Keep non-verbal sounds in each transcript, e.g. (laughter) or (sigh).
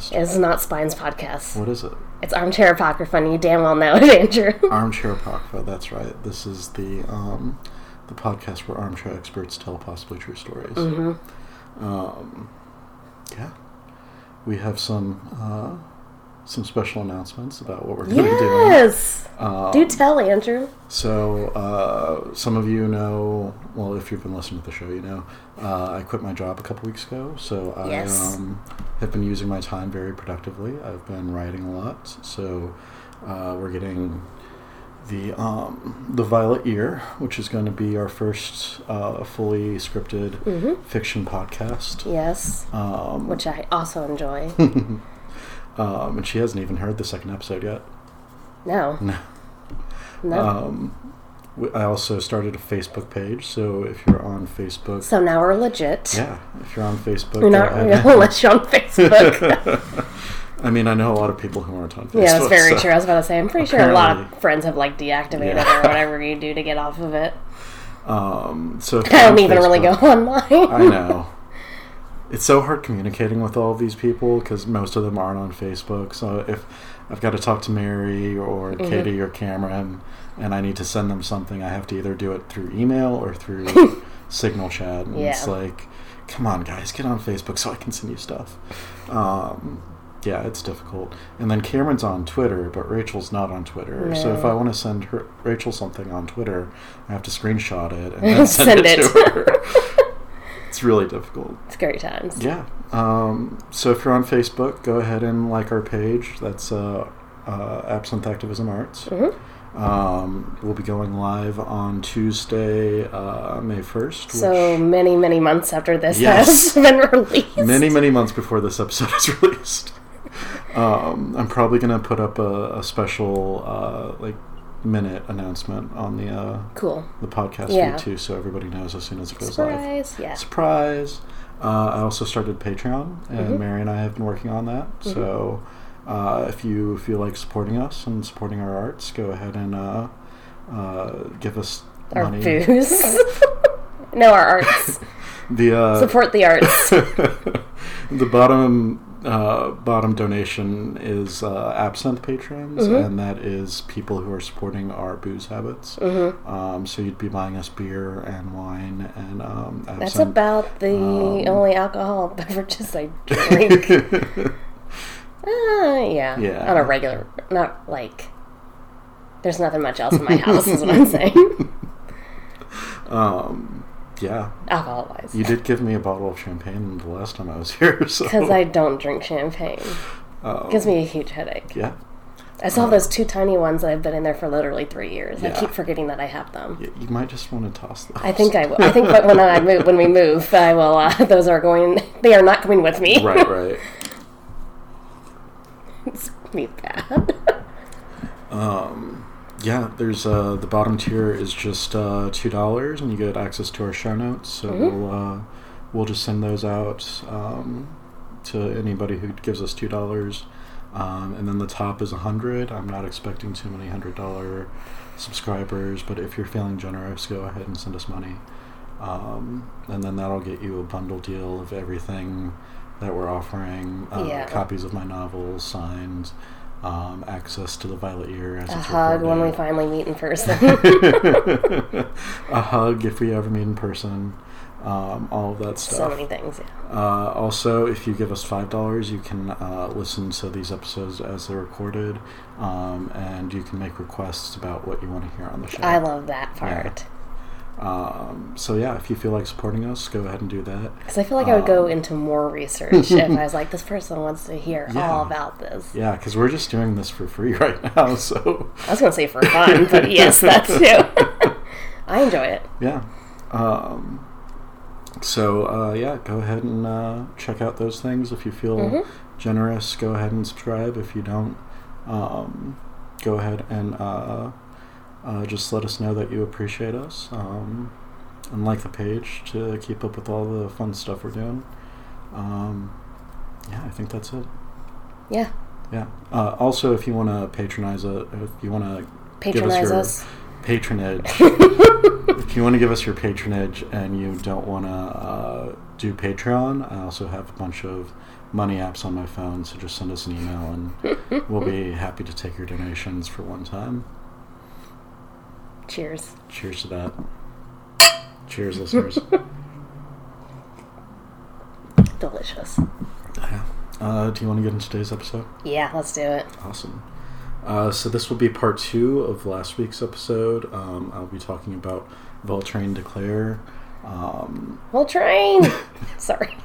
Podcast. Is not Spines Podcast. What is it? It's Armchair Apocrypha, and you damn well know it, Andrew. (laughs) Armchair Apocrypha, that's right. This is the um, the podcast where armchair experts tell possibly true stories. Mm-hmm. Um, yeah. We have some uh, some special announcements about what we're going to be doing. Yes! Um, Do tell, Andrew. So, uh, some of you know, well, if you've been listening to the show, you know, uh, I quit my job a couple weeks ago. So, I Yes. um, have been using my time very productively. I've been writing a lot. So, uh, we're getting the um, the Violet Ear, which is going to be our first uh, fully scripted Mm-hmm. fiction podcast. Yes. Um, Which I also enjoy. (laughs) um, and she hasn't even heard the second episode yet. No. No. No. I also started a Facebook page, so if you're on Facebook, so now we're legit. yeah, if you're on Facebook, We're not real (laughs) unless you're on Facebook. (laughs) I mean, I know a lot of people who aren't on Facebook. yeah, that's very so- true. I was about to say, I'm pretty sure a lot of friends have like deactivated Yeah. or whatever you do to get off of it. Um, so I don't even really go online. I know. It's so hard communicating with all of these people because most of them aren't on Facebook. So if I've got to talk to Mary or Mm-hmm. Katie or Cameron, and I need to send them something, I have to either do it through email or through (laughs) Signal Chat. And it's like, come on, guys, get on Facebook so I can send you stuff. Um, yeah, it's difficult. And then Cameron's on Twitter, but Rachel's not on Twitter. So if I want to send her Rachel something on Twitter, I have to screenshot it and (laughs) then send, Send it, it. to her. (laughs) it's really difficult. It's great times. Yeah. Um, so if you're on Facebook, go ahead and like our page. That's uh, uh, Absinthe Activism Arts. Mhm. Um, we'll be going live on Tuesday, uh, May 1st. So many, many months after this Yes. has (laughs) been released. many, many months before this episode (laughs) is released. Um, I'm probably going to put up a, a special, uh, like, minute announcement on the uh, Cool. the podcast Yeah. feed too, so everybody knows as soon as it goes live. Surprise. Yeah. Surprise! Uh, I also started Patreon, and Mhm. Mary and I have been working on that. Mm-hmm. So, uh, if you feel like supporting us and supporting our arts, go ahead and uh, uh, give us Our money. booze. (laughs) no, our arts. (laughs) The uh, Support the arts. (laughs) the bottom uh, bottom donation is uh, absinthe patrons, Mhm. and that is people who are supporting our booze habits. hmm Um, so you'd be buying us beer and wine and um, absinthe. That's about the Um, only alcohol beverages I drink. uh, yeah. Yeah. On a regular, not like. There's nothing much else in my house, is what I'm (laughs) saying. um, yeah, Alcohol wise. you did give me a bottle of champagne the last time I was (laughs) here. So Because I don't drink champagne. um, gives me a huge headache. yeah, I saw those two tiny ones that have been in there for literally three years. I keep forgetting that I have them. you might just want to toss them. I think I will. (laughs) I think that when I move, when we move, I will. Uh, those are going. They are not coming with me. right, right. (laughs) it's gonna be bad. Um, yeah, there's uh, the bottom tier is just uh, two dollars, and you get access to our show notes. So Mhm. we'll uh, we'll just send those out um, to anybody who gives us two dollars. Um, and then the top is a hundred. I'm not expecting too many hundred dollar subscribers, but if you're feeling generous, go ahead and send us money. Um, and then that'll get you a bundle deal of everything that we're offering. Uh, Yeah. Copies of my novels, signed, um, access to the Violet Ear as A hug when we finally meet in person. (laughs) a hug if we ever meet in person. Um, all of that stuff. so many things. Yeah. Uh, also, if you give us five dollars, you can uh, listen to these episodes as they're recorded, um, and you can make requests about what you want to hear on the show. I love that part Um, so yeah, if you feel like supporting us, go ahead and do that. because I feel like I would go Um, into more research (laughs) if I was like, this person wants to hear Yeah. all about this. Yeah, because we're just doing this for free (laughs) right now. So I was gonna say for fun, but (laughs) yes, that too. I enjoy it. yeah. Um, so uh, yeah, go ahead and uh, check out those things if you feel Mhm. generous. Go ahead and subscribe. If you don't, um, go ahead and uh, uh, just let us know that you appreciate us um, and like the page to keep up with all the fun stuff we're doing. Um, yeah, I think that's it. Yeah. Yeah. Uh, also, if you want to patronize it, if you want to Patronize your- us. patronage, (laughs) if you want to give us your patronage and you don't want to uh, do Patreon. I also have a bunch of money apps on my phone, so just send us an email and (laughs) we'll be happy to take your donations for one time. Cheers. Cheers to that. Cheers, listeners. (laughs) Delicious. Yeah. Uh, do you want to get into today's episode? Yeah, let's do it. Awesome. Uh, so this will be part two of last week's episode. Um, I'll be talking about Voltairine de Cleyre. Um, We'll. (laughs) Sorry.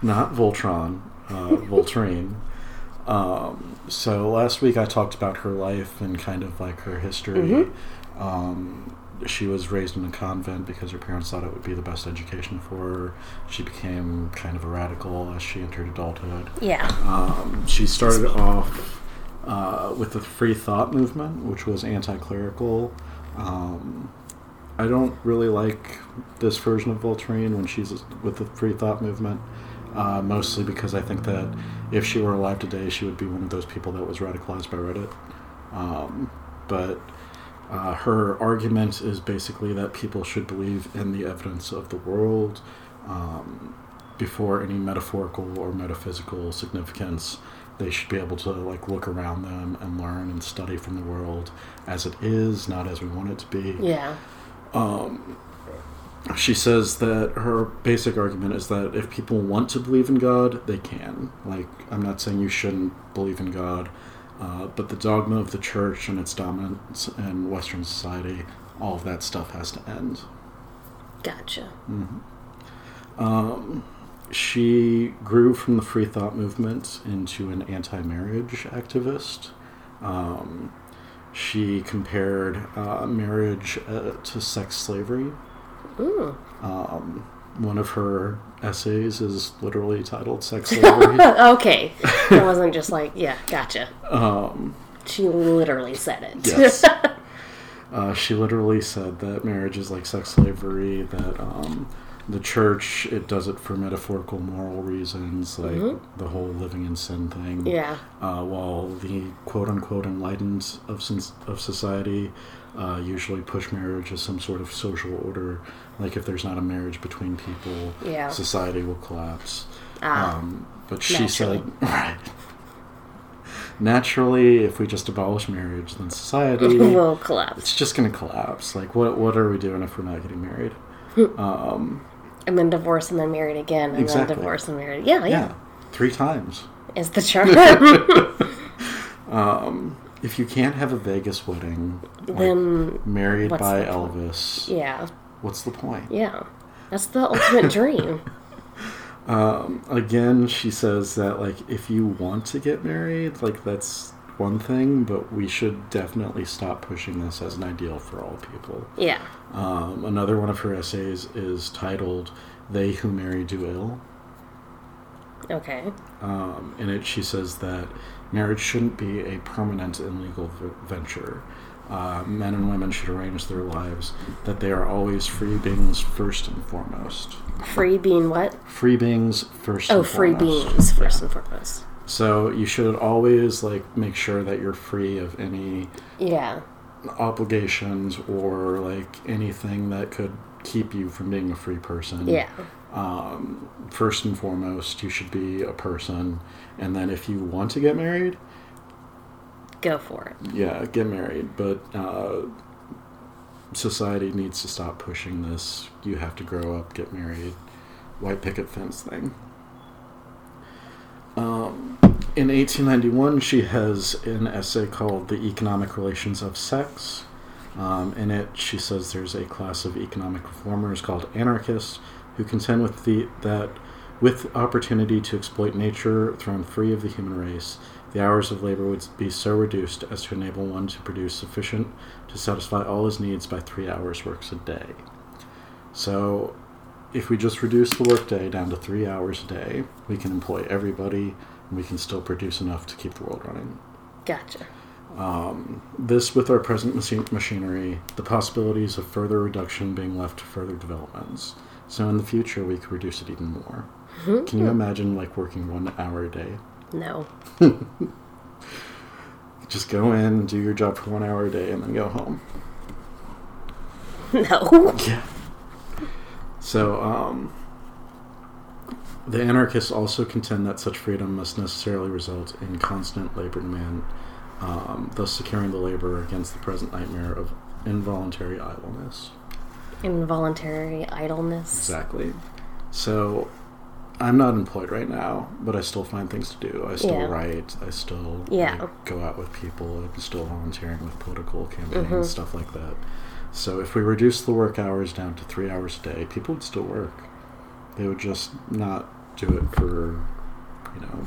not Voltron, uh, Voltairine. (laughs) Um, so last week I talked about her life and kind of like her history. Mhm. Um, she was raised in a convent because her parents thought it would be the best education for her. She became kind of a radical as she entered adulthood. Yeah. Um, she started off uh, with the free thought movement, which was anti-clerical. Um, I don't really like this version of Voltaire when she's with the free thought movement, uh, mostly because I think that if she were alive today, she would be one of those people that was radicalized by Reddit. Um, but uh, her argument is basically that people should believe in the evidence of the world um, before any metaphorical or metaphysical significance. They should be able to like look around them and learn and study from the world as it is, not as we want it to be. Yeah. Um, she says that her basic argument is that if people want to believe in God, they can. Like, I'm not saying you shouldn't believe in God, uh, but the dogma of the church and its dominance in Western society, all of that stuff has to end. Gotcha. Um, she grew from the free thought movement into an anti marriage activist. Um, she compared uh, marriage uh, to sex slavery. Ooh. Um, one of her essays is literally titled Sex (laughs) Slavery. okay. It (laughs) wasn't just like, yeah, gotcha. um, She literally said it. yes. (laughs) uh, she literally said that marriage is like sex slavery, that um, the church, it does it for metaphorical moral reasons, like Mhm. the whole living in sin thing. yeah. Uh, while the quote unquote enlightened of, of society uh, usually push marriage as some sort of social order. Like if there's not a marriage between people, Yeah. society will collapse. Ah. Um, but she said, Naturally. (laughs) right. Naturally, if we just abolish marriage, then (laughs) society will collapse. it's just going to collapse. Like, what what are we doing if we're not getting married? (laughs) um, And then divorce and then married again. And Exactly. then divorce and married. Yeah, yeah. yeah, three times. Is the charm. Um, if you can't have a Vegas wedding, like, then, married by point? Elvis, yeah. what's the point? Yeah. That's the ultimate dream. (laughs) Um, again, she says that like if you want to get married, like that's one thing, but we should definitely stop pushing this as an ideal for all people. Yeah. Um, another one of her essays is titled "They Who Marry Do Ill." Okay. Um, in it, she says that marriage shouldn't be a permanent and legal v- venture. Uh, men and women should arrange their lives that they are always free beings first and foremost. Free being what? Free beings first. Oh, and free foremost. beings first Yeah. and foremost. So you should always like make sure that you're free of any Yeah. obligations or like anything that could keep you from being a free person. Yeah. Um, first and foremost, you should be a person, and then if you want to get married, Go for it. yeah, get married. But uh, society needs to stop pushing this. You have to grow up, get married, white picket fence thing. Um, in 1891, she has an essay called "The Economic Relations of Sex." Um, in it, she says there's a class of economic reformers called anarchists who contend with the that with opportunity to exploit nature thrown free of the human race, the hours of labor would be so reduced as to enable one to produce sufficient to satisfy all his needs by three hours works a day. So, if we just reduce the workday down to three hours a day, we can employ everybody, and we can still produce enough to keep the world running. Gotcha. Um, this, with our present machinery, the possibilities of further reduction being left to further developments. So in the future, we could reduce it even more. Can you imagine like working one hour a day? No. (laughs) Just go in, do your job for one hour a day, and then go home. (laughs) No. Yeah. So, um, The anarchists also contend that such freedom must necessarily result in constant labor demand, um, thus securing the laborer against the present nightmare of involuntary idleness. Involuntary idleness. Exactly. So, I'm not employed right now, but I still find things to do. I still Yeah. write. I still Yeah. like, go out with people. I'm still volunteering with political campaigns, Mhm. stuff like that. So, if we reduce the work hours down to three hours a day, people would still work. They would just not do it for, you know,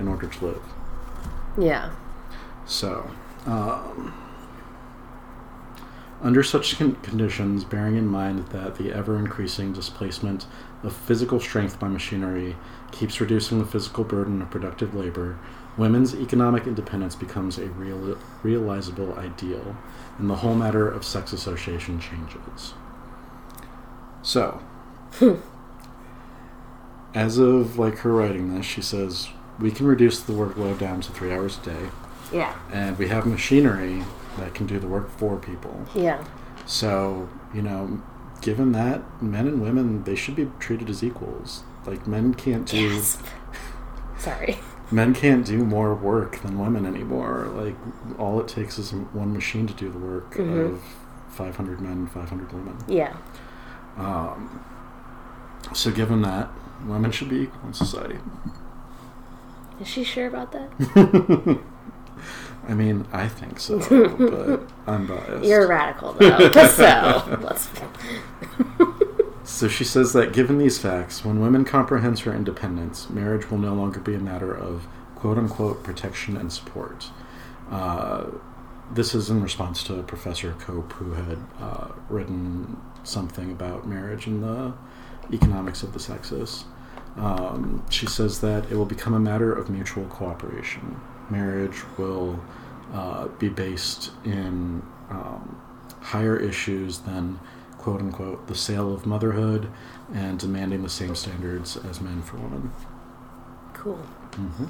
in order to live. Yeah. So, um, under such con- conditions, bearing in mind that the ever increasing displacement of physical strength by machinery keeps reducing the physical burden of productive labor, women's economic independence becomes a real- realizable ideal, and the whole matter of sex association changes. So, (laughs) as of like her writing this, she says we can reduce the workload down to three hours a day Yeah. and we have machinery that can do the work for people. Yeah. So, you know, given that, men and women they should be treated as equals. Like men can't do Gasp. Sorry. men can't do more work than women anymore. Like all it takes is one machine to do the work Mhm. of 500 men, 500 women. Yeah. Um, so given that, women should be equal in society. Is she sure about that? (laughs) I mean, I think so, (laughs) but I'm biased. You're radical though. so let's. (laughs) So she says that given these facts, when women comprehend her independence, marriage will no longer be a matter of quote unquote protection and support. Uh, this is in response to Professor Cope, who had uh, written something about marriage and the economics of the sexes. Um, she says that it will become a matter of mutual cooperation. Marriage will uh, be based in um, higher issues than quote unquote the sale of motherhood and demanding the same standards as men for women. Cool. hmm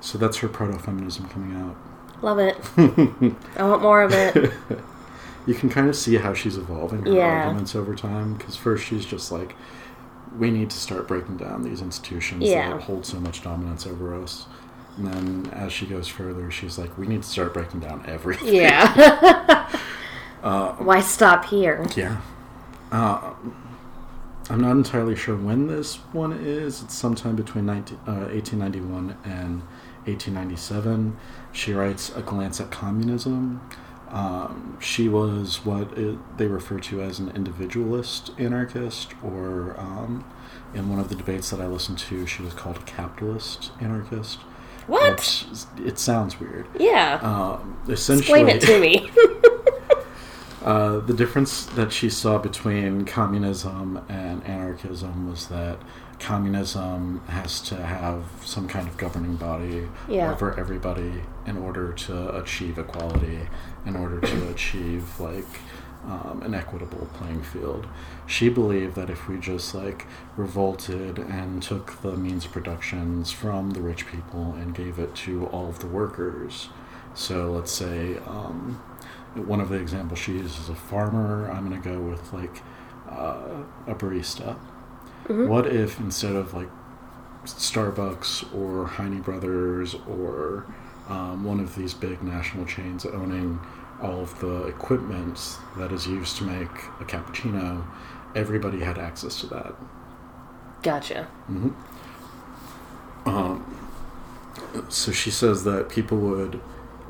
So that's her proto feminism coming out. Love it. (laughs) I want more of it. (laughs) you can kind of see how she's evolving her Yeah. arguments over time because first she's just like we need to start breaking down these institutions Yeah. that hold so much dominance over us and then as she goes further she's like we need to start breaking down everything Yeah. (laughs) (laughs) uh, Why stop here? yeah uh, i'm not entirely sure when this one is it's sometime between 19, uh, 1891 and 1897 she writes a glance at communism um, she was what it, they refer to as an individualist anarchist, or um, in one of the debates that I listened to, she was called a capitalist anarchist. What? It sounds weird. Yeah. Um, essentially, Explain it to me. (laughs) uh, the difference that she saw between communism and anarchism was that communism has to have some kind of governing body Yeah. over everybody in order to achieve equality, in order to (coughs) achieve like um, an equitable playing field. She believed that if we just like revolted and took the means of productions from the rich people and gave it to all of the workers, so let's say um, one of the examples she uses is a farmer. I'm going to go with like uh, a barista. Mhm. What if instead of like Starbucks or Heine Brothers or um, one of these big national chains owning all of the equipment that is used to make a cappuccino, everybody had access to that. Gotcha. hmm Um, so she says that people would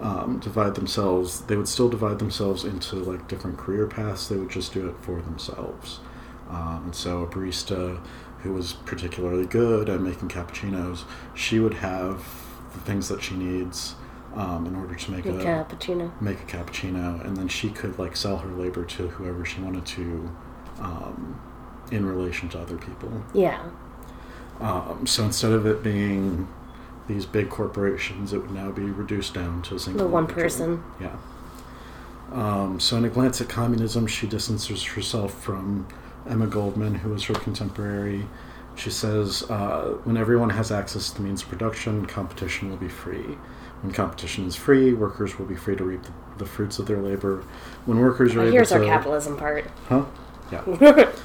um, divide themselves. They would still divide themselves into like different career paths. They would just do it for themselves. Um, and so a barista who was particularly good at making cappuccinos, she would have the things that she needs um, in order to make A a cappuccino. make a cappuccino, and then she could like sell her labor to whoever she wanted to, um, in relation to other people. Yeah. Um, so instead of it being these big corporations, it would now be reduced down to a single The one individual. person. Yeah. Um, so in a glance at communism, she distances herself from Emma Goldman, who was her contemporary. She says, uh, when everyone has access to the means of production, competition will be free. When competition is free, workers will be free to reap the, the fruits of their labor. When workers are Oh, able here's to, our capitalism part. huh? Yeah. (laughs)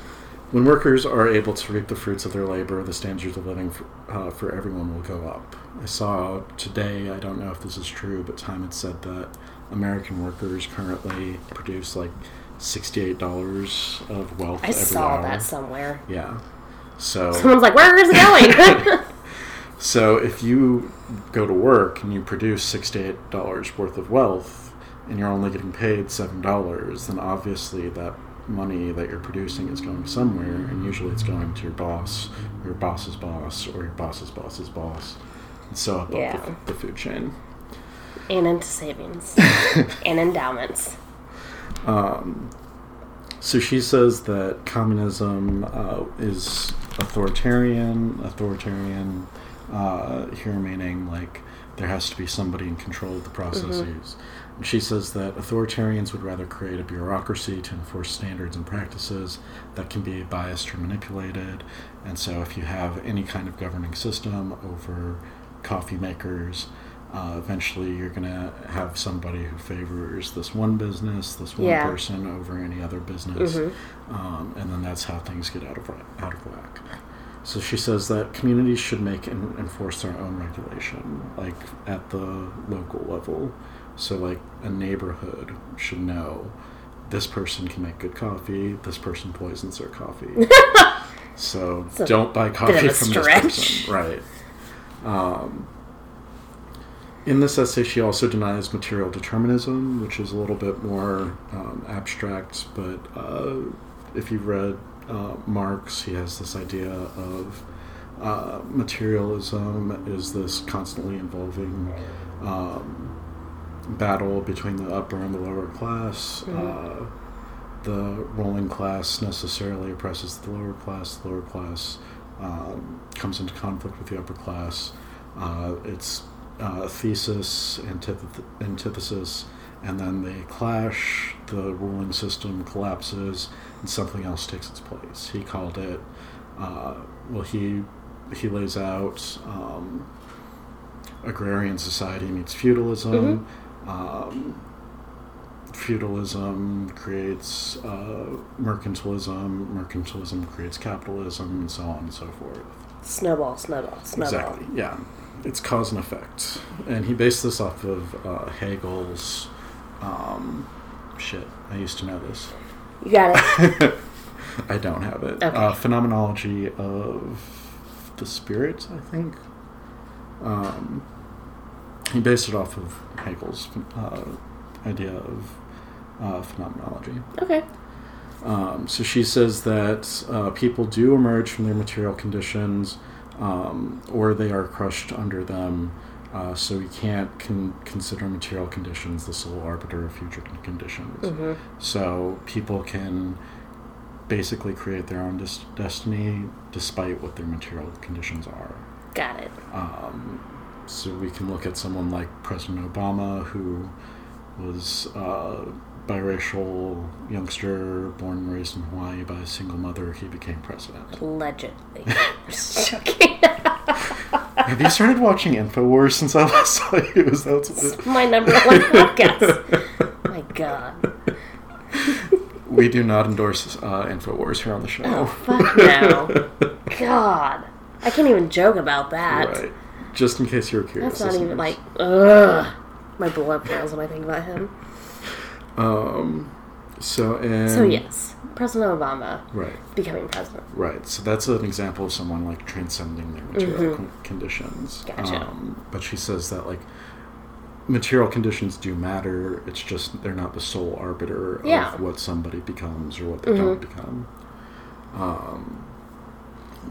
When workers are able to reap the fruits of their labor, the standards of living for, uh, for everyone will go up. I saw today, I don't know if this is true, but Time had said that American workers currently produce like $68 of wealth I saw hour. that somewhere. Yeah. So (laughs) Someone's like, "Where is it going?" (laughs) so if you go to work and you produce sixty-eight dollars worth of wealth, and you're only getting paid seven dollars, then obviously that money that you're producing is going somewhere, and usually it's going to your boss, or your boss's boss, or your boss's boss's boss, and so up Yeah. up the, the food chain. and into savings (laughs) and endowments. Um, so she says that communism uh, is authoritarian. Authoritarian uh, here meaning like there has to be somebody in control of the processes. And she says that authoritarians would rather create a bureaucracy to enforce standards and practices that can be biased or manipulated. And so, if you have any kind of governing system over coffee makers, uh, eventually you're going to have somebody who favors this one business, this one Yeah. person over any other business, Mhm. um, and then that's how things get out of out of whack. So she says that communities should make and enforce their own regulation, like at the local level. So, like a neighborhood should know this person can make good coffee, this person poisons their coffee. (laughs) so don't buy coffee from this person, right? Um, in this essay, she also denies material determinism, which is a little bit more um, abstract. But uh, if you've read uh, Marx, he has this idea of uh, materialism is this constantly evolving um, battle between the upper and the lower class. Uh, the ruling class necessarily oppresses the lower class. The lower class um, comes into conflict with the upper class. Uh, it's uh, thesis, antith- antithesis, and then they clash. The ruling system collapses, and something else takes its place. He called it. Uh, well, he he lays out um, agrarian society meets feudalism. Um, feudalism creates uh, mercantilism. Mercantilism creates capitalism, and so on and so forth. Snowball, snowball, snowball. Exactly. Yeah, it's cause and effect, and he based this off of uh, Hegel's. Um, shit, I used to know this. You got it. (laughs) I don't have it. Okay. Uh, phenomenology of the spirit, I think. Um, he based it off of Hegel's uh, idea of uh, phenomenology. Okay. Um, so she says that uh, people do emerge from their material conditions, um, or they are crushed under them. Uh, so we can't con- consider material conditions the sole arbiter of future con- conditions. hmm So people can basically create their own dis- destiny despite what their material conditions are. Got it. Um, so we can look at someone like President Obama, who was a biracial youngster born and raised in Hawaii by a single mother. He became president. Allegedly. (laughs) Have you started watching Infowars since I last saw you? Is that what My number one podcast. My God. we do not endorse uh, Infowars here on the show. Oh, fuck no. God. I can't even joke about that. Right. Just in case you were curious. That's not even like, ugh. My blood boils when I think about him. Um. So and So, yes, President Obama Right. becoming president. Right. So that's an example of someone like transcending their material Mhm. con- conditions. Gotcha. Um, but she says that like material conditions do matter. It's just they're not the sole arbiter of Yeah. what somebody becomes or what they Mhm. don't become. Um,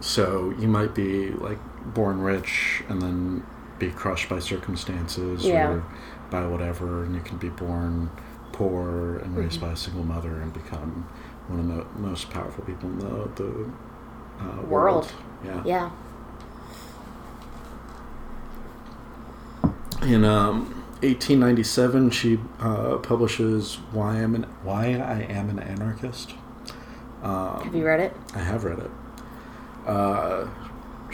so you might be like born rich and then be crushed by circumstances Yeah. or by whatever, and you can be born poor and raised Mhm. by a single mother and become one of the most powerful people in the the uh, World. world. Yeah. Yeah. In um, 1897, she uh, publishes "Why I'm an Why I Am an Anarchist." Um, Have you read it? I have read it. Uh,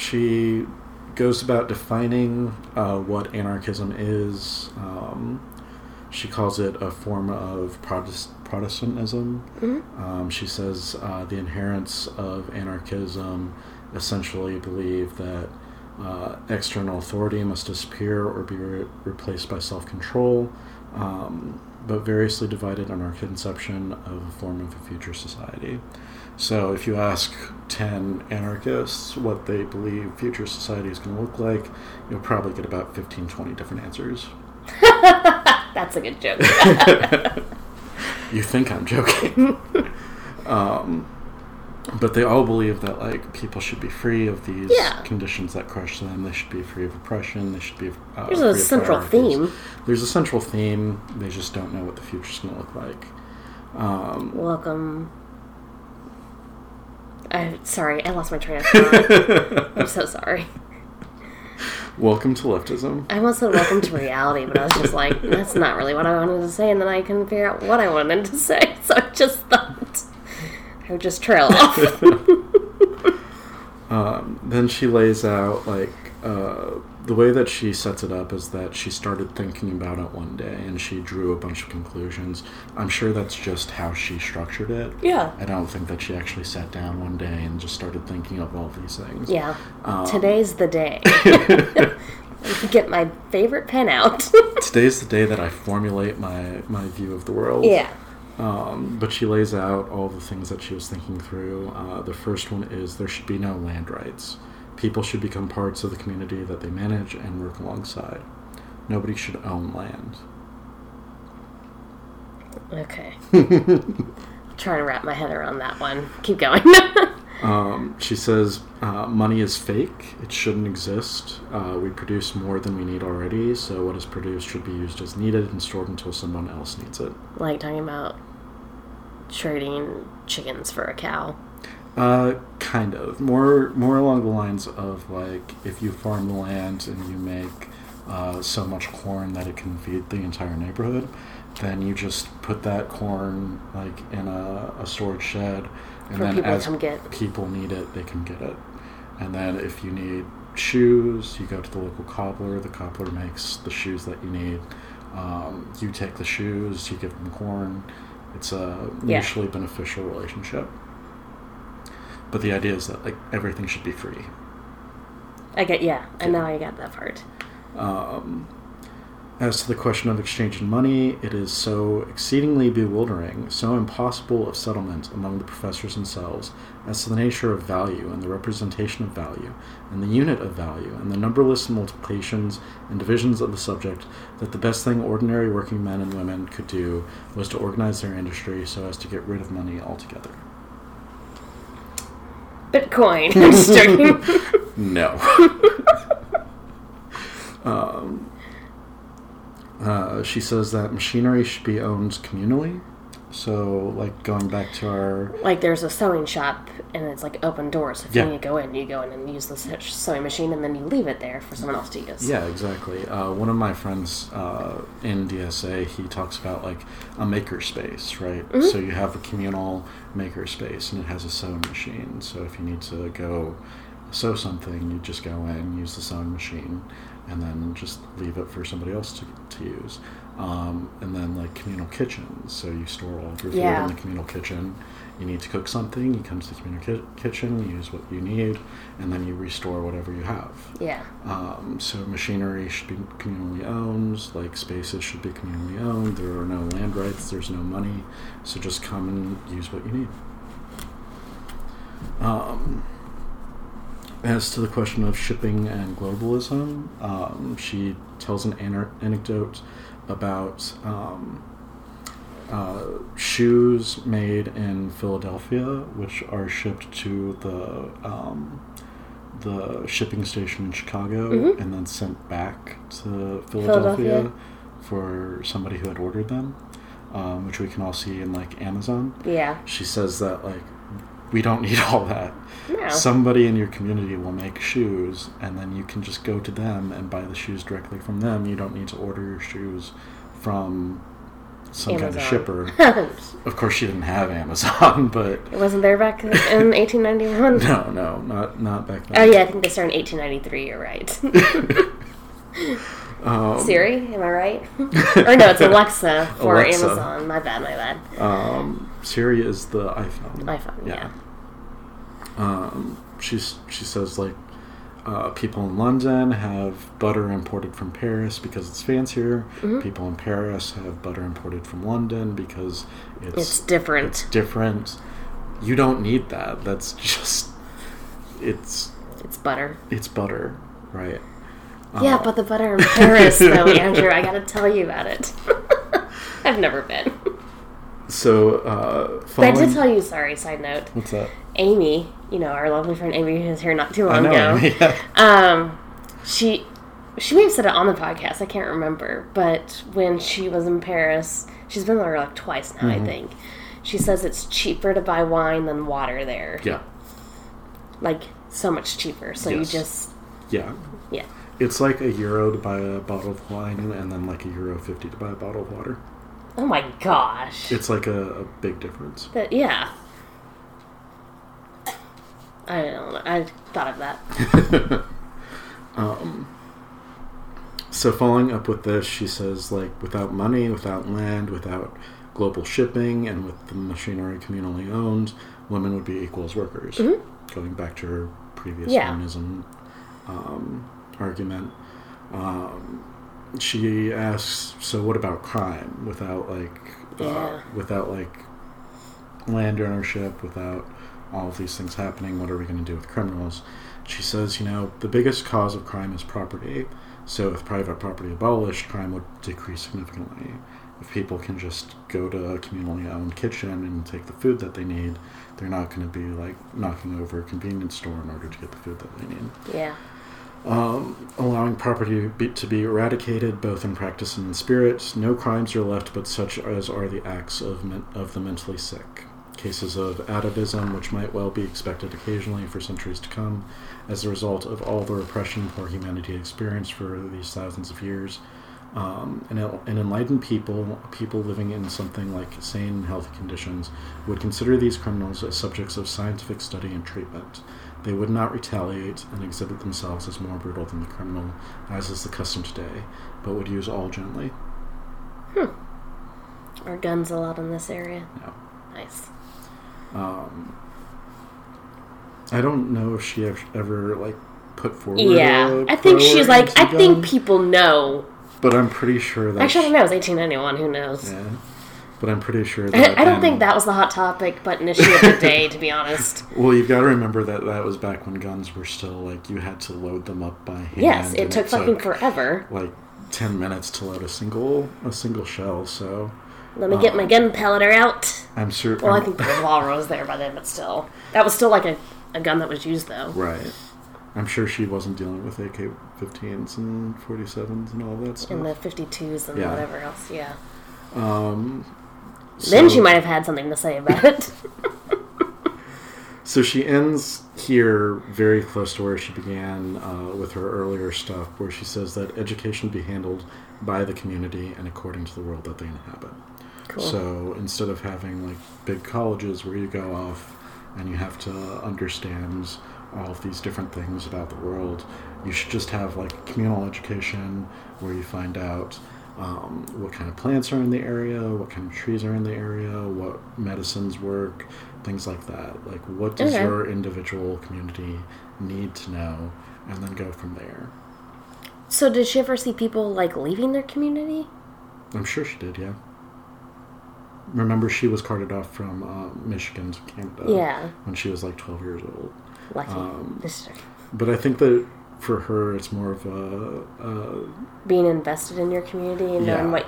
she goes about defining uh, what anarchism is. Um, She calls it a form of Protest- Protestantism. Um, she says uh, the inherents of anarchism essentially believe that uh, external authority must disappear or be re- replaced by self control, um, but variously divided on our conception of a form of a future society. So, if you ask 10 anarchists what they believe future society is going to look like, you'll probably get about 15, 20 different answers. (laughs) That's a good joke. (laughs) You think I'm joking. (laughs) um, but they all believe that like people should be free of these Yeah. conditions that crush them. They should be free of oppression. They should be. Uh, There's a central theme. There's a central theme. They just don't know what the future's going to look like. Um, Welcome. I sorry, I lost my train of thought. (laughs) I'm so sorry. welcome to leftism. I almost said welcome to reality, but I was just like, that's not really what I wanted to say, and then I couldn't figure out what I wanted to say, (laughs) so I just thought I would just trail (laughs) off. Um, then she lays out like uh, the way that she sets it up is that she started thinking about it one day and she drew a bunch of conclusions. I'm sure that's just how she structured it. yeah. I don't think that she actually sat down one day and just started thinking of all these things. Yeah. Um, Today's the day. (laughs) Get my favorite pen out. (laughs) Today's the day that I formulate my, my view of the world. yeah. Um, but she lays out all the things that she was thinking through. Uh, the first one is there should be no land rights. People should become parts of the community that they manage and work alongside. Nobody should own land. Okay. (laughs) Trying to wrap my head around that one. Keep going. (laughs) Um, she says uh, money is fake. It shouldn't exist. Uh, we produce more than we need already, so what is produced should be used as needed and stored until someone else needs it. like talking about trading chickens for a cow. Uh, kind of more more along the lines of like if you farm the land and you make uh, so much corn that it can feed the entire neighborhood, then you just put that corn like in a, a storage shed, and For then people as get. people need it, they can get it. And then if you need shoes, you go to the local cobbler. The cobbler makes the shoes that you need. Um, you take the shoes, you give them corn. It's a Yeah. mutually beneficial relationship. But the idea is that like everything should be free. I get yeah, and now I got that part. Um, as to the question of exchanging money, it is so exceedingly bewildering, so impossible of settlement among the professors themselves as to the nature of value and the representation of value and the unit of value and the numberless multiplications and divisions of the subject that the best thing ordinary working men and women could do was to organize their industry so as to get rid of money altogether. Bitcoin. (laughs) I'm just joking. No. (laughs) um, uh, she says that machinery should be owned communally. So, like going back to our like there's a sewing shop and it's like open doors. If Yeah. you need to go in, you go in and use the se- sewing machine, and then you leave it there for someone else to use. yeah, exactly. Uh, one of my friends uh, in DSA, he talks about like a maker space, right? So you have a communal maker space, and it has a sewing machine. So if you need to go sew something, you just go in, use the sewing machine, and then just leave it for somebody else to, to use. Um, and then like communal kitchens, so you store all of your food Yeah. in the communal kitchen. You need to cook something, you come to the communal ki- kitchen, you use what you need, and then you restore whatever you have. Yeah. Um, so machinery should be communally owned, like spaces should be communally owned. There are no land rights, there's no money, so just come and use what you need. Um, as to the question of shipping and globalism, um, she tells an anar- anecdote about um, uh, shoes made in Philadelphia, which are shipped to the um, the shipping station in Chicago Mhm. and then sent back to Philadelphia, Philadelphia. for somebody who had ordered them, um, which we can all see in like Amazon. Yeah. She says that like we don't need all that. No. Somebody in your community will make shoes, and then you can just go to them and buy the shoes directly from them. You don't need to order your shoes from some kind of shipper. (laughs) Of course, she didn't have Amazon, (laughs) but it wasn't there back in 1891. (laughs) no, no, not not back then. Oh yeah, I think they started in 1893. You're right. Um, Siri, am I right? (laughs) or no, it's Alexa for Alexa. Amazon. My bad, my bad. Um, Siri is the iPhone. iPhone, yeah. Um, she's she says like uh, people in London have butter imported from Paris because it's fancier. Mm-hmm. People in Paris have butter imported from London because it's It's different. It's different. You don't need that. That's (laughs) just it's It's butter. it's butter, right? Yeah, Uh, but the butter in Paris, though, (laughs) Andrew, I gotta tell you about it. (laughs) I've never been. so uh, But I did tell you, sorry, side note. what's that? Amy, you know, our lovely friend Amy, who was here not too long know. ago. yeah. Um, she she may have said it on the podcast. I can't remember, but when she was in Paris, she's been there like twice now. Mm-hmm. I think she says it's cheaper to buy wine than water there. Yeah. Like so much cheaper. So Yes. you just Yeah. yeah. It's like a euro to buy a bottle of wine and then like a euro 50 to buy a bottle of water. Oh my gosh. It's like a, a big difference. But yeah. I don't know. I thought of that. (laughs) um. So following up with this, she says like without money, without land, without global shipping, and with the machinery communally owned, women would be equal as workers. Going back to her previous Mm-hmm. Yeah. feminism um, argument, um, she asks, "So what about crime? Without like, uh, without like land ownership, without all of these things happening, what are we going to do with criminals?" She says, "You know, the biggest cause of crime is property." So if private property abolished, crime would decrease significantly. If people can just go to a communally owned kitchen and take the food that they need, they're not going to be like knocking over a convenience store in order to get the food that they need. Yeah. Um, allowing property be, to be eradicated, both in practice and in spirit, no crimes are left but such as are the acts of, men, of the mentally sick. Cases of atavism, which might well be expected occasionally for centuries to come, as a result of all the repression poor humanity experienced for these thousands of years. Um, and an enlightened people, people living in something like sane healthy conditions, would consider these criminals as subjects of scientific study and treatment. They would not retaliate and exhibit themselves as more brutal than the criminal, as is the custom today, but would use all gently. Are guns allowed in this area? No. Nice. Um, I don't know if she ever like put forward. Yeah. I think she's like, I think people know. but I'm pretty sure that. Actually, I don't know. It was 1891. Who knows? Yeah, but I'm pretty sure that. I, don't in- think that was the hot topic, but an issue of the day, to be honest. (laughs) Well, you've got to remember that that was back when guns were still like you had to load them up by hand. Yes, it and took fucking forever. like ten minutes to load a single a single shell. So Let me get my gun pelleter out. I'm sure. Well, I think the revolver was there by then, but still. That was still like a, a gun that was used, though. right. I'm sure she wasn't dealing with AK-15s and 47s and all that stuff. And the 52s and Yeah. whatever else, yeah. um, then she might have had something to say about it. So she ends here very close to where she began uh, with her earlier stuff, where she says that education be handled by the community and according to the world that they inhabit. Cool. So instead of having like big colleges where you go off and you have to understand all of these different things about the world, you should just have like communal education where you find out um, what kind of plants are in the area, what kind of trees are in the area, what medicines work, things like that. Like, what does Okay. your individual community need to know, and then go from there. so, did she ever see people, like, leaving their community? I'm sure she did, yeah. Remember, she was carted off from uh, Michigan to Canada Yeah. when she was like 12 years old. Lucky. Um, But I think that for her, it's more of a, a being invested in your community and knowing what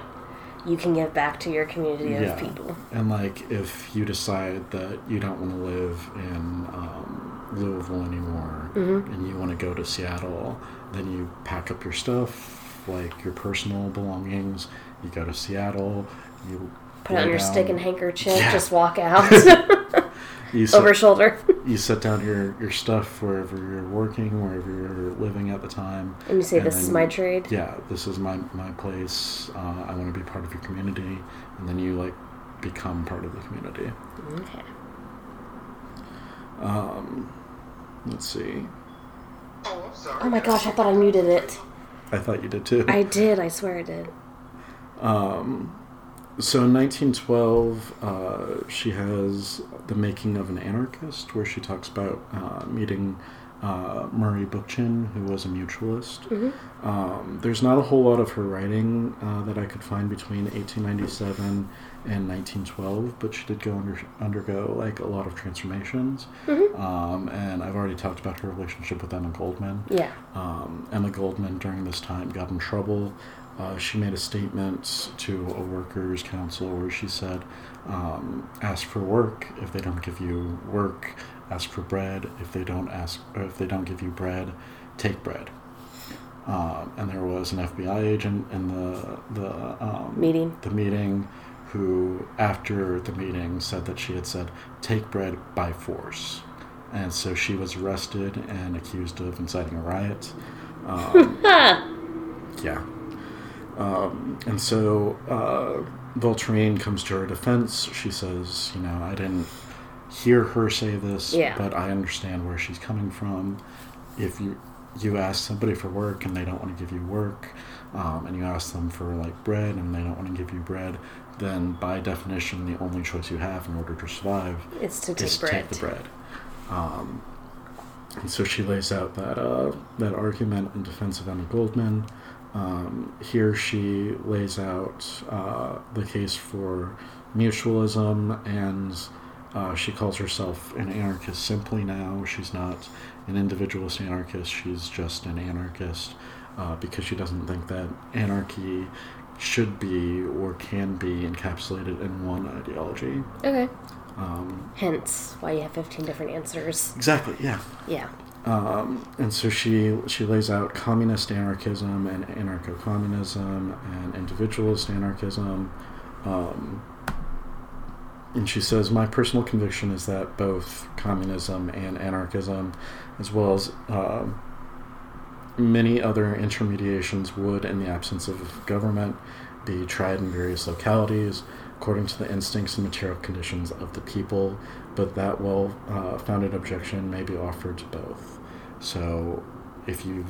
you can give back to your community of Yeah. people. And like, if you decide that you don't want to live in um, Louisville anymore, Mm-hmm. and you want to go to Seattle, then you pack up your stuff, like your personal belongings. You go to Seattle. You Put on your down- stick and handkerchief, Yeah. just walk out (laughs) (laughs) over shoulder, you set down your, your stuff wherever you're working, wherever you're living at the time. and you say, And "This is my trade." Yeah, this is my my place. Uh, I want to be part of your community, and then you like become part of the community. Okay. Um, let's see. Oh my gosh, I thought I muted it. I thought you did too. I did. I swear I did. Um, so in 1912, uh, she has The Making of an Anarchist, where she talks about uh, meeting uh, Murray Bookchin, who was a mutualist. Mm-hmm. Um, there's not a whole lot of her writing uh, that I could find between 1897 and 1912, but she did go under, undergo like a lot of transformations. Mm-hmm. Um, and I've already talked about her relationship with Emma Goldman. Yeah. Um, Emma Goldman during this time got in trouble. Uh, she made a statement to a workers' council where she said, um, "Ask for work. If they don't give you work, ask for bread. If they don't ask, or if they don't give you bread, take bread." Um, and there was an FBI agent in the the um, Meeting. the meeting who, after the meeting, said that she had said, "Take bread by force." And so she was arrested and accused of inciting a riot. Um, (laughs) Ah. yeah. Um, and so uh, Voltairine comes to her defense. She says, you know, I didn't hear her say this, Yeah. but I understand where she's coming from. If you you ask somebody for work and they don't want to give you work, um, and you ask them for like bread and they don't want to give you bread, then by definition, the only choice you have in order to survive is to take is bread. take the bread. Um, and so she lays out that uh, that argument in defense of Emma Goldman. Um, here she lays out uh, the case for mutualism, and uh, she calls herself an anarchist simply now. She's not an individualist anarchist. She's just an anarchist uh, because she doesn't think that anarchy should be or can be encapsulated in one ideology. Okay. Um, Hence why you have 15 different answers. exactly. Yeah. Yeah. Um, and so she she lays out communist anarchism and anarcho-communism and individualist anarchism. Um, and she says, My personal conviction is that both communism and anarchism, as well as um many other intermediations, would, in the absence of government, be tried in various localities according to the instincts and material conditions of the people, but that well uh, founded objection may be offered to both. So, if you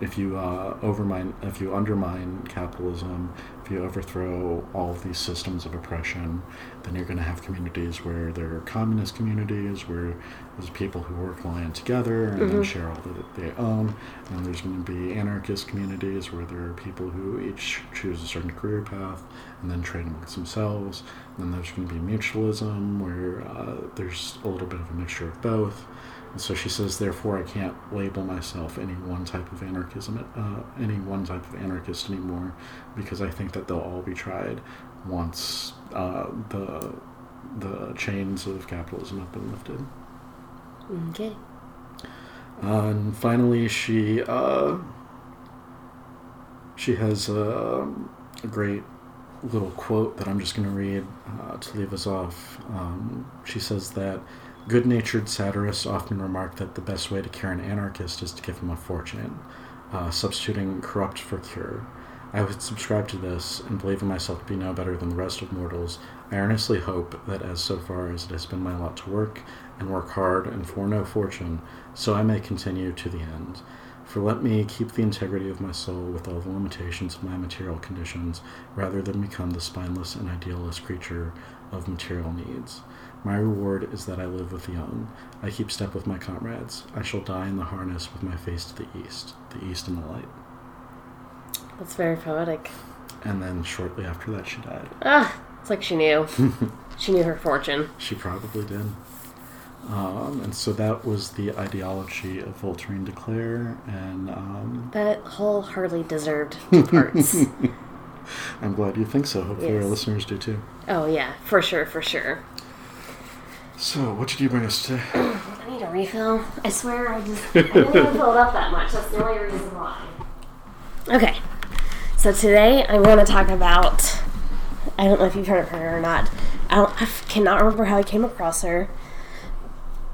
if you uh, overmine, if you undermine capitalism, if you overthrow all of these systems of oppression, then you're going to have communities where there are communist communities where there's people who work land together and then Mhm. share all that they own, and there's going to be anarchist communities where there are people who each choose a certain career path and then trade amongst themselves. And then there's going to be mutualism where uh, there's a little bit of a mixture of both. And so she says, therefore, I can't label myself any one type of anarchism, uh, any one type of anarchist anymore, because I think that they'll all be tried once uh, the the chains of capitalism have been lifted. Okay. Uh, and finally, she uh, she has a, a great little quote that I'm just going to read uh, to leave us off. Um, she says that good natured satirists often remark that the best way to cure an anarchist is to give him a fortune, uh, substituting corrupt for cure. I would subscribe to this and believe in myself to be no better than the rest of mortals. I earnestly hope that, as so far as it has been my lot to work, and work hard and for no fortune, so I may continue to the end. For let me keep the integrity of my soul with all the limitations of my material conditions, rather than become the spineless and idealist creature of material needs. My reward is that I live with the young. I keep step with my comrades. I shall die in the harness with my face to the east, the east and the light. That's very poetic. And then shortly after that, she died. Ah, it's like she knew. (laughs) she knew her fortune. She probably did. Um, and so that was the ideology of Voltairine de Cleyre, and um, That wholeheartedly deserved two parts. (laughs) I'm glad you think so. Hopefully, our listeners do too. oh, yeah, for sure, for sure. So, what did you bring us today? (clears throat) I need a refill. I swear I just I (laughs) didn't even fill it up that much. That's the only reason why. Okay. So today I'm going to talk about I don't know if you've heard of her or not. I, don't, I cannot remember how I came across her,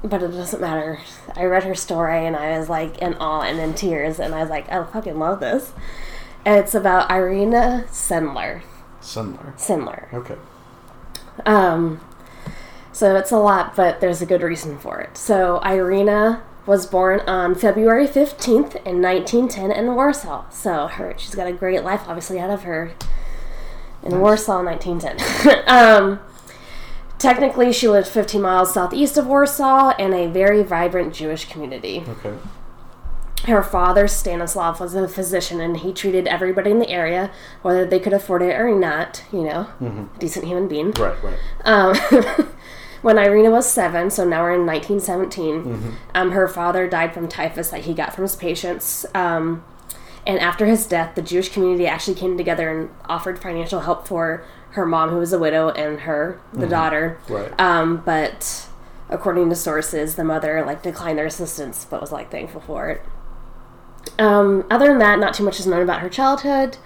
but it doesn't matter. I read her story and I was like in awe and in tears, and I was like, I fucking love this. And it's about Irina Sendler. Sendler. Sendler. Okay. Um, so it's a lot, but there's a good reason for it. So Irina was born on February 15th in 1910 in Warsaw. So her she's got a great life obviously out of her in nice. Warsaw in 1910. (laughs) um, technically, she lived 15 miles southeast of Warsaw in a very vibrant Jewish community. Okay. Her father, Stanislav, was a physician and he treated everybody in the area, whether they could afford it or not, you know, mm-hmm. decent human being. Right, right. Um, (laughs) when Irina was seven, so now we're in 1917, mm-hmm. um, her father died from typhus that he got from his patients. Um, and after his death, the Jewish community actually came together and offered financial help for her mom, who was a widow, and her, the mm-hmm. daughter. Right. Um, but according to sources, the mother like declined their assistance, but was like thankful for it. Um, other than that, not too much is known about her childhood.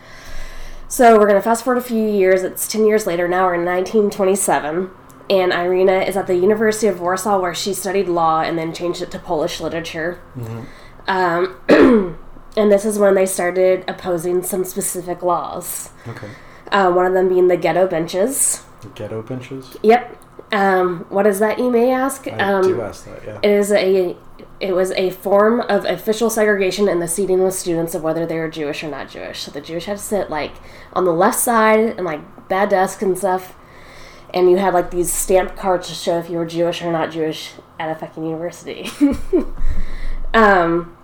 So we're going to fast forward a few years. It's 10 years later. Now we're in 1927. And Irina is at the University of Warsaw where she studied law and then changed it to Polish literature. Mm-hmm. Um, (clears throat) and this is when they started opposing some specific laws. Okay. Uh, one of them being the ghetto benches. The ghetto benches? Yep. Um, what is that, you may ask? I um, do ask that, yeah. It is a it was a form of official segregation in the seating of students of whether they were Jewish or not Jewish. So the Jewish had to sit like on the left side and like bad desk and stuff, and you had like these stamp cards to show if you were Jewish or not Jewish at a fucking university. (laughs) um,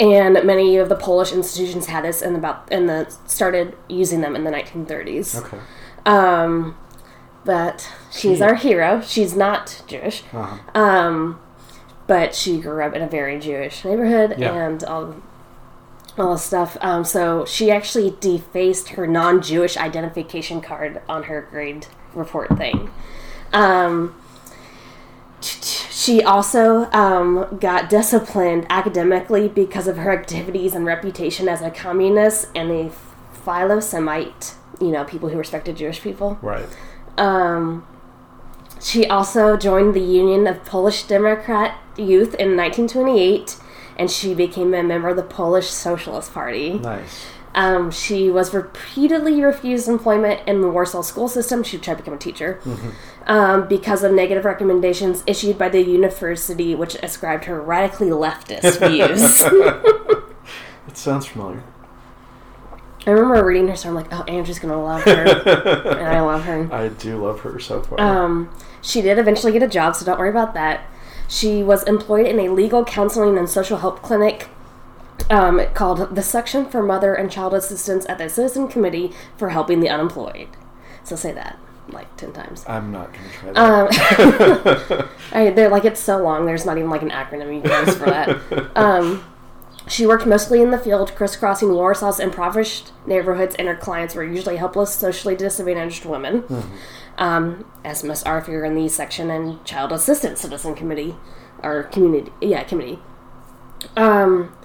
and many of the Polish institutions had this in about and the started using them in the 1930s. Okay. Um, but she's our hero. She's not Jewish. Uh-huh. Um, but she grew up in a very Jewish neighborhood yeah. and all all this stuff. Um, so she actually defaced her non-Jewish identification card on her grade report thing. Um, she also um, got disciplined academically because of her activities and reputation as a communist and a philo-Semite. You know, people who respected Jewish people. Right. Um, she also joined the Union of Polish Democrat Youth in 1928, and she became a member of the Polish Socialist Party. Nice. Um, she was repeatedly refused employment in the Warsaw school system. She tried to become a teacher mm-hmm. um, because of negative recommendations issued by the university, which ascribed her radically leftist views. (laughs) it sounds familiar. I remember reading her, so I'm like, "Oh, Andrew's gonna love her," and I love her. (laughs) I do love her so far. Um, she did eventually get a job, so don't worry about that. She was employed in a legal counseling and social help clinic um, called the Section for Mother and Child Assistance at the Citizen Committee for Helping the Unemployed. So say that like 10 times. I'm not going to try that. Um, (laughs) I, they're like, it's so long, there's not even like an acronym you can use for that. Um, she worked mostly in the field, crisscrossing Warsaw's impoverished neighborhoods, and her clients were usually helpless, socially disadvantaged women. Mm-hmm um, as Miss Arthur in the section and Child Assistance Citizen Committee or community, yeah, committee. Um,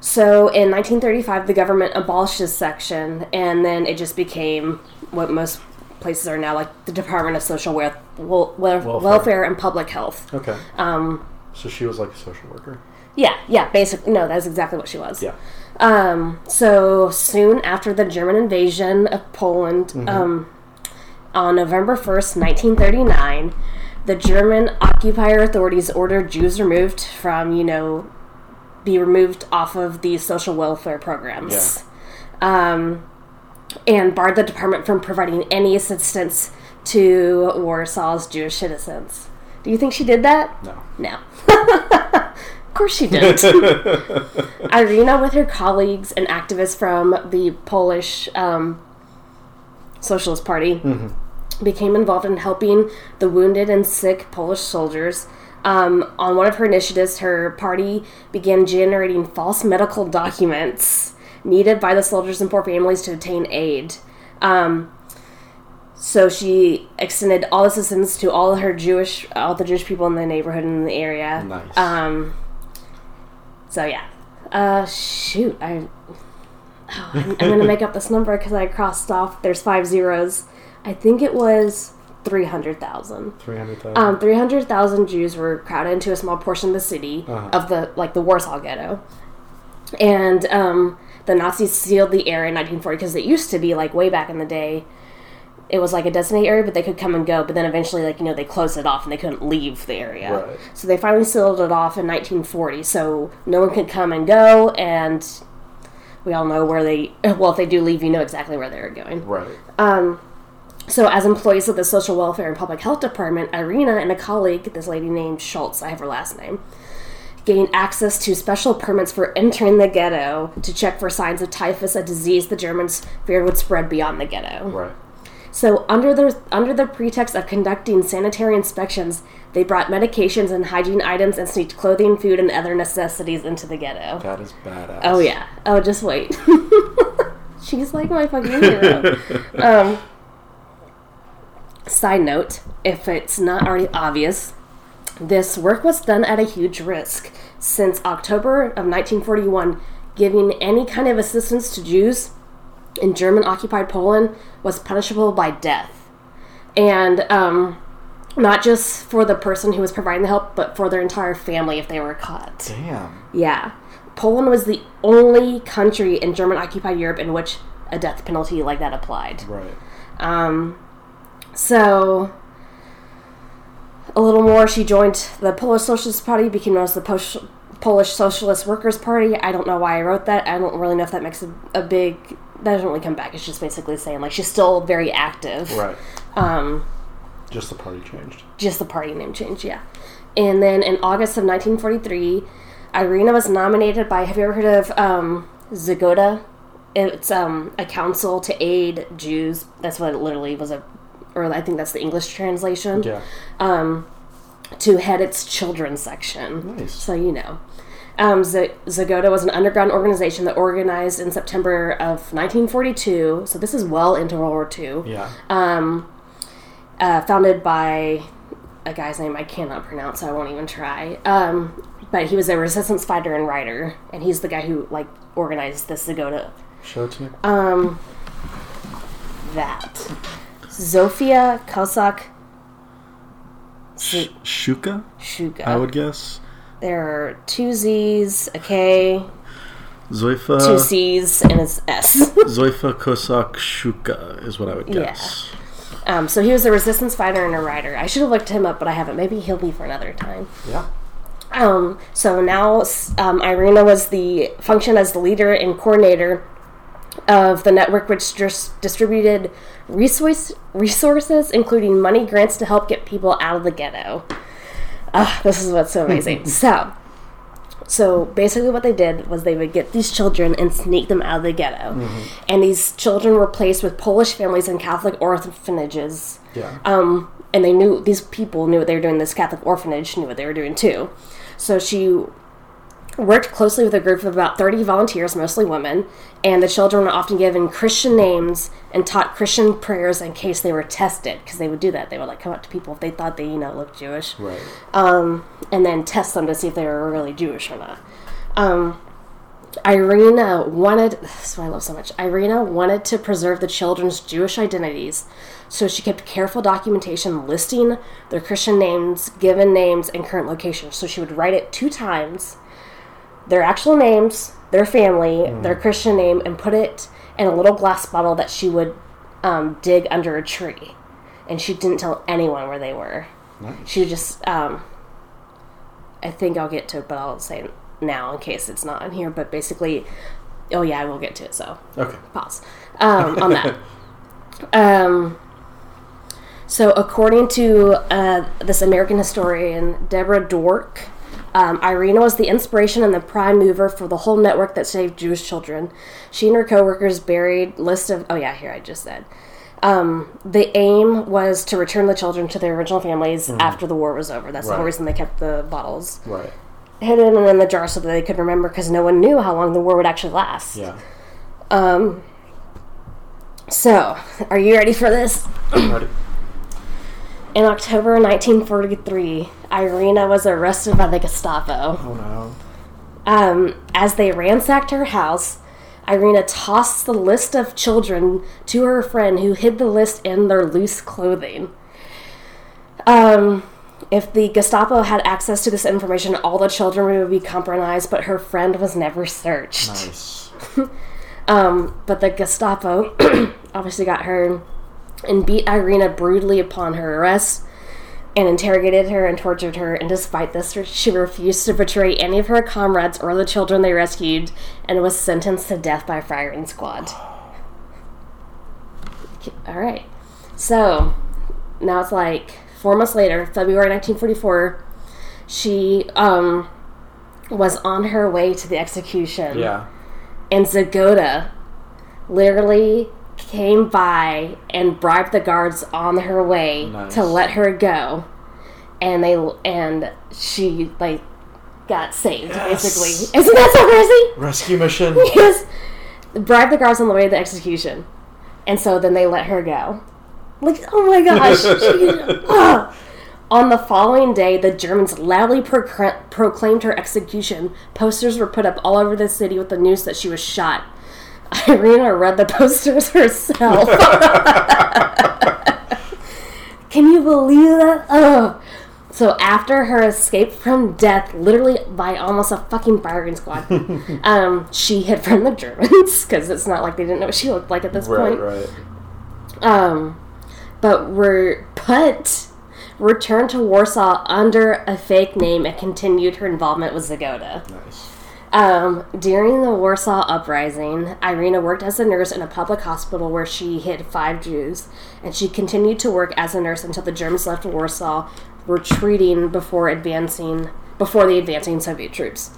so in 1935, the government abolished this section, and then it just became what most places are now, like the Department of Social wel- wel- welfare. welfare. and Public Health. Okay. Um, so she was like a social worker. Yeah, yeah, basically. No, that's exactly what she was. Yeah. Um, so soon after the German invasion of Poland, mm-hmm. um, on November 1st, 1939, the German occupier authorities ordered Jews removed from, you know, be removed off of the social welfare programs. Yeah. Um, and barred the department from providing any assistance to Warsaw's Jewish citizens. Do you think she did that? No. No. (laughs) of course she didn't. (laughs) Irina, with her colleagues and activists from the Polish um, Socialist Party mm-hmm. became involved in helping the wounded and sick Polish soldiers. Um, on one of her initiatives, her party began generating false medical documents needed by the soldiers and poor families to obtain aid. Um, so she extended all assistance to all her Jewish, all the Jewish people in the neighborhood and in the area. Nice. Um, so yeah. Uh, shoot, I Oh, I'm, I'm going (laughs) to make up this number because I crossed off. There's five zeros. I think it was 300,000. 300,000. Um, 300,000 Jews were crowded into a small portion of the city uh-huh. of the like the Warsaw Ghetto, and um, the Nazis sealed the area in 1940 because it used to be like way back in the day. it was like a designated area, but they could come and go. But then eventually, like you know, they closed it off and they couldn't leave the area. Right. So they finally sealed it off in 1940, so no one could come and go, and we all know where they. (laughs) Well, if they do leave, you know exactly where they're going. Right. Um, so, as employees of the Social Welfare and Public Health Department, Irina and a colleague, this lady named Schultz, I have her last name, gained access to special permits for entering the ghetto to check for signs of typhus, a disease the Germans feared would spread beyond the ghetto. Right. So, under the under the pretext of conducting sanitary inspections, they brought medications and hygiene items and sneaked clothing, food, and other necessities into the ghetto. That is badass. Oh yeah. Oh, just wait. (laughs) She's like my fucking hero. (laughs) um, side note, if it's not already obvious, this work was done at a huge risk. Since October of 1941, giving any kind of assistance to Jews in German occupied Poland was punishable by death. And um, not just for the person who was providing the help, but for their entire family if they were caught. Damn. Yeah. Poland was the only country in German occupied Europe in which a death penalty like that applied. Right. Um, so, a little more, she joined the Polish Socialist Party, became known as the Posh- Polish Socialist Workers' Party. I don't know why I wrote that. I don't really know if that makes a, a big. That doesn't really come back. It's just basically saying, like, she's still very active. Right. Um, Just the party changed. just the party name changed. yeah. And then in August of 1943, Irina was nominated by. Have you ever heard of um, Zagoda? It's um, a council to aid Jews. That's what it literally was a, or I think that's the English translation. Yeah. Um, to head its children's section. Nice. So you know. Um, Z- Zagoda was an underground organization that organized in September of 1942. So this is well into World War II Yeah. um, uh, founded by a guy's name I cannot pronounce, so I won't even try. Um, but he was a resistance fighter and writer, and he's the guy who like organized the Zagoda. Show it to me. Um, that Zofia Kozak Sh- Shuka, Shuka. I would guess. there are two Z's, a K, Zoifa. two C's, and it's S. (laughs) Zoifa Kosak Shuka is what I would Yeah. guess. um, so he was a resistance fighter and a writer. I should have looked him up, but I haven't. Maybe he'll be for another time. Yeah. Um, so now um, Irina was the function as the leader and coordinator of the network, which dis- distributed resource resources, including money grants to help get people out of the ghetto. Ah, this is what's so amazing. so, so basically, what they did was they would get these children and sneak them out of the ghetto, and these children were placed with Polish families in Catholic orphanages. Yeah. Um, and they knew these people knew what they were doing. This Catholic orphanage knew what they were doing too. So she worked closely with a group of about 30 volunteers, mostly women, and the children were often given Christian names and taught Christian prayers in case they were tested, because they would do that. They would like come up to people if they thought they, you know, looked Jewish, right. um, and then test them to see if they were really Jewish or not. Um, Irina wanted, this is what I love so much. Irina wanted to preserve the children's Jewish identities, so she kept careful documentation listing their Christian names, given names, and current locations. So she would write it two times their actual names, their family, their Christian name, and put it in a little glass bottle that she would um, dig under a tree. And she didn't tell anyone where they were. Nice. She just, um, I think I'll get to it, but I'll say now in case it's not in here. But basically, oh yeah, I will get to it. So Okay. pause um, (laughs) on that. um, so, according to uh, this American historian, Deborah Dwork, um, Irina was the inspiration and the prime mover for the whole network that saved Jewish children. She and her coworkers buried list of oh yeah here I just said. Um, the aim was to return the children to their original families after the war was over. That's the whole reason they kept the bottles Right. hidden in the jar so that they could remember because no one knew how long the war would actually last. Yeah. Um. So, are you ready for this? Ready? In October 1943, Irina was arrested by the Gestapo. Oh no. Um, as they ransacked her house, Irina tossed the list of children to her friend who hid the list in their loose clothing. Um, if the Gestapo had access to this information, all the children would be compromised, but her friend was never searched. Nice. (laughs) Um, but the Gestapo (clears throat) obviously got her and beat Irina brutally upon her arrest and interrogated her and tortured her. And despite this, she refused to betray any of her comrades or the children they rescued and was sentenced to death by firing squad. All right. So now it's like four months later, February 1944, she um, was on her way to the execution. Yeah. And Zagoda literally came by and bribed the guards on her way Nice. to let her go. And they and she like got saved Yes. basically. Isn't that so crazy? Rescue mission. (laughs) Yes. Bribed the guards on the way to the execution. And so then they let her go. Like, oh my gosh. (laughs) She-. On the following day, the Germans loudly procra- proclaimed her execution. Posters were put up all over the city with the news that she was shot. Irina read the posters (laughs) herself. (laughs) Can you believe that? Oh. So after her escape from death, literally by almost a fucking firing squad, (laughs) um, she hid from the Germans because it's not like they didn't know what she looked like at this right, point. right. Um, but were but returned to Warsaw under a fake name and continued her involvement with Zagoda. Nice. Um, during the Warsaw Uprising, Irina worked as a nurse in a public hospital where she hid five Jews, and she continued to work as a nurse until the Germans left Warsaw, retreating before advancing before the advancing Soviet troops.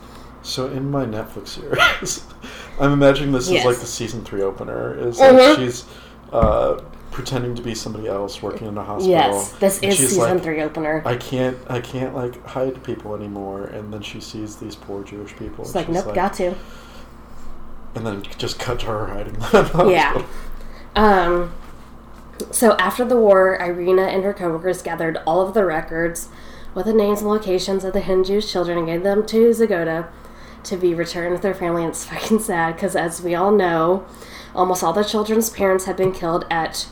So in my Netflix series, (laughs) I'm imagining this Yes. is like the season three opener. Is like Mhm. she's uh, pretending to be somebody else working in a hospital. Yes, this and is season like, three opener. I can't, I can't like hide people anymore. And then she sees these poor Jewish people. It's like, she's nope, got to. And then just cut to her hiding them. Yeah. Um, so after the war, Irina and her coworkers gathered all of the records with the names and locations of the hidden Jewish children and gave them to Zagoda to be returned with their family. And it's (laughs) fucking sad because, as we all know, almost all the children's parents had been killed at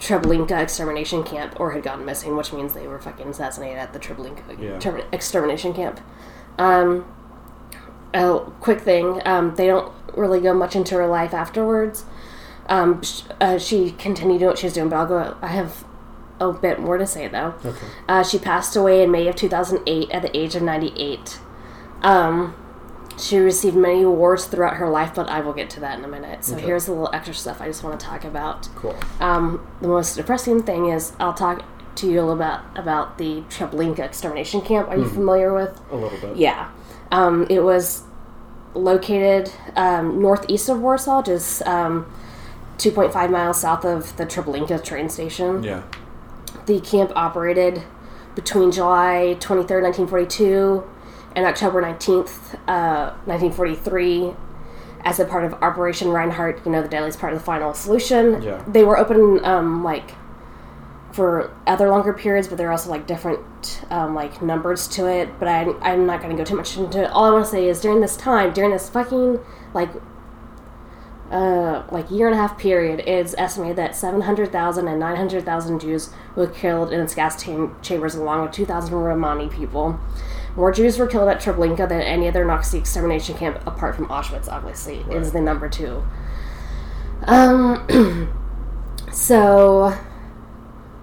Treblinka extermination camp or had gone missing, which means they were fucking assassinated at the Treblinka Yeah. ter- extermination camp. Um, a quick thing, um, they don't really go much into her life afterwards. Um, sh- uh, she continued doing what she was doing, but I'll go. I have a bit more to say though. Okay. Uh, she passed away in May of 2008 at the age of 98. Um, she received many awards throughout her life, but I will get to that in a minute. So Okay. here's a little extra stuff I just want to talk about. Cool. Um, the most depressing thing is I'll talk to you a little bit about the Treblinka extermination camp. Are you familiar with? A little bit. Yeah. Um, it was located um, northeast of Warsaw, just um, 2.5 miles south of the Treblinka train station. Yeah. The camp operated between July 23rd, 1942 and October 19th, uh, 1943 as a part of Operation Reinhardt, you know, the deadliest part of the final solution. Yeah. They were open, um, like, for other longer periods, but there are also, like, different, um, like, numbers to it. But I, I'm not going to go too much into it. All I want to say is during this time, during this fucking, like, uh, like year and a half period, it's estimated that 700,000 and 900,000 Jews were killed in its gas chambers, along with 2,000 Romani people. More Jews were killed at Treblinka than any other Nazi extermination camp, apart from Auschwitz. Obviously, is the number two. Um, (clears throat) so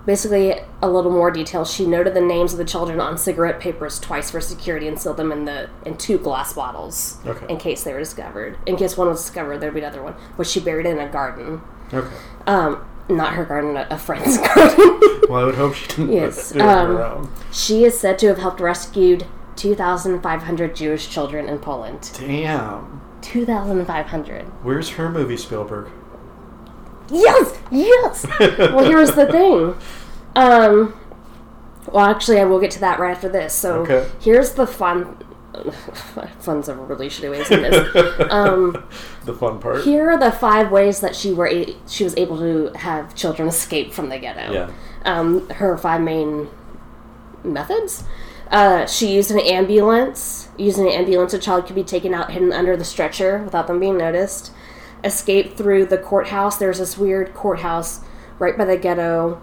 basically, a little more detail. She noted the names of the children on cigarette papers twice for security and sealed them in the in two glass bottles Okay. in case they were discovered. In case one was discovered, there'd be another one, which she buried in a garden. Okay. Um, not her garden, a friend's (laughs) garden. Well, I would hope she didn't Yes, do it on um, she is said to have helped rescued 2,500 Jewish children in Poland. Damn. 2,500. Where's her movie, Spielberg? Yes, yes. (laughs) well, here's the thing. Um, well, actually, I will get to that right after this. So Okay. here's the fun. (laughs) Fun's a really shitty way of saying this. (laughs) um, The fun part. here are the five ways that she were a- she was able to have children escape from the ghetto. Yeah. Um, her five main methods. Uh, she used an ambulance. Using an ambulance, a child could be taken out hidden under the stretcher without them being noticed. Escape through the courthouse. There's this weird courthouse right by the ghetto,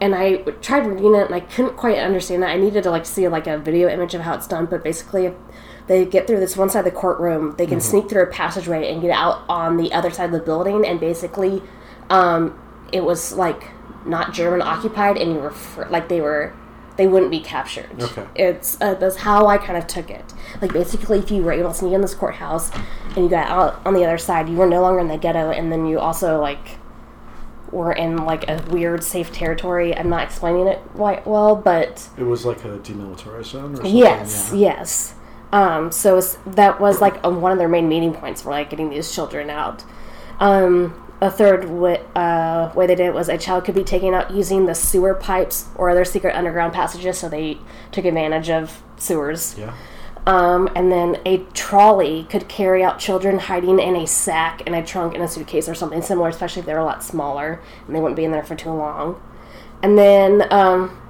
and I tried reading it and I couldn't quite understand it. I needed to like see like a video image of how it's done, but basically, if they get through this one side of the courtroom, they can sneak through a passageway and get out on the other side of the building, and basically, um, it was like not German occupied, and you were fr- like they were, they wouldn't be captured. Okay. It's uh, that's how I kind of took it. Like basically, if you were able to sneak in this courthouse and you got out on the other side, you were no longer in the ghetto, and then you also like were in like a weird safe territory. I'm not explaining it quite well, but It was like a demilitarized zone or something? yes, yeah. yes. Um, so it's, that was like um, one of their main meeting points for like getting these children out. Um, a third way, uh, way they did it was a child could be taken out using the sewer pipes or other secret underground passages, so they took advantage of sewers. Yeah. Um, and then a trolley could carry out children hiding in a sack, in a trunk, in a suitcase, or something similar, especially if they're a lot smaller and they wouldn't be in there for too long. And then, um,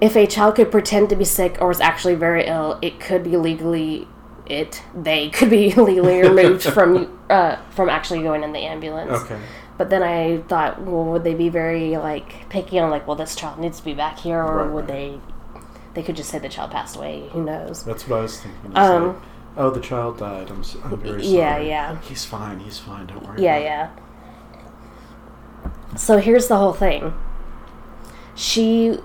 if a child could pretend to be sick or was actually very ill, it could be legally it they could be (laughs) legally removed from (laughs) uh, from actually going in the ambulance. Okay. But then I thought, well, would they be very like picky on like, well, this child needs to be back here, or Right, would right. they? They could just say the child passed away. Who knows? That's what I was thinking. Um, like, oh, the child died. I'm, I'm very sorry. Yeah, yeah. He's fine. He's fine. Don't worry. Yeah, about it." yeah. So here's the whole thing. She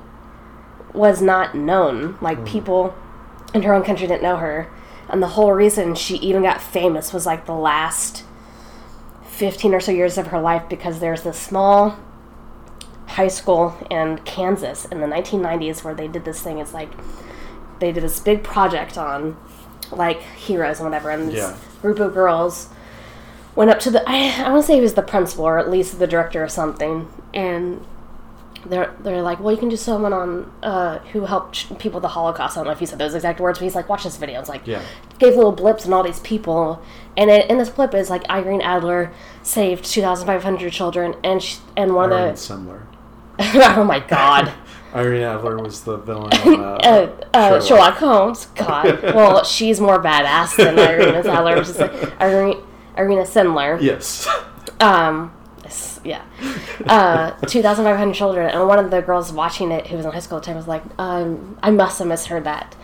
was not known. Like people in her own country didn't know her. And the whole reason she even got famous was like the last 15 or so years of her life because there's this small high school in Kansas in the 1990s where they did this thing. It's like they did this big project on like heroes and whatever. And this Yeah. group of girls went up to the I, I want to say he was the principal or at least the director or something and they're they're like well you can do someone on uh, who helped people with the holocaust i don't know if he said those exact words but he's like watch this video it's like Yeah. gave little blips and all these people and it, in this blip is like irene adler saved 2500 children and she, and one Irene of the (laughs) oh my god (laughs) Irene Adler was the villain. (laughs) In, uh, uh, uh, Sherlock. Sherlock Holmes. God. well, she's more badass than Sendler. Which is like Irene, Irina Sendler. Yes. Um, s- yeah. (laughs) Uh, 2,500 children, and one of the girls watching it, who was in high school at the time, was like, um, I must have misheard that.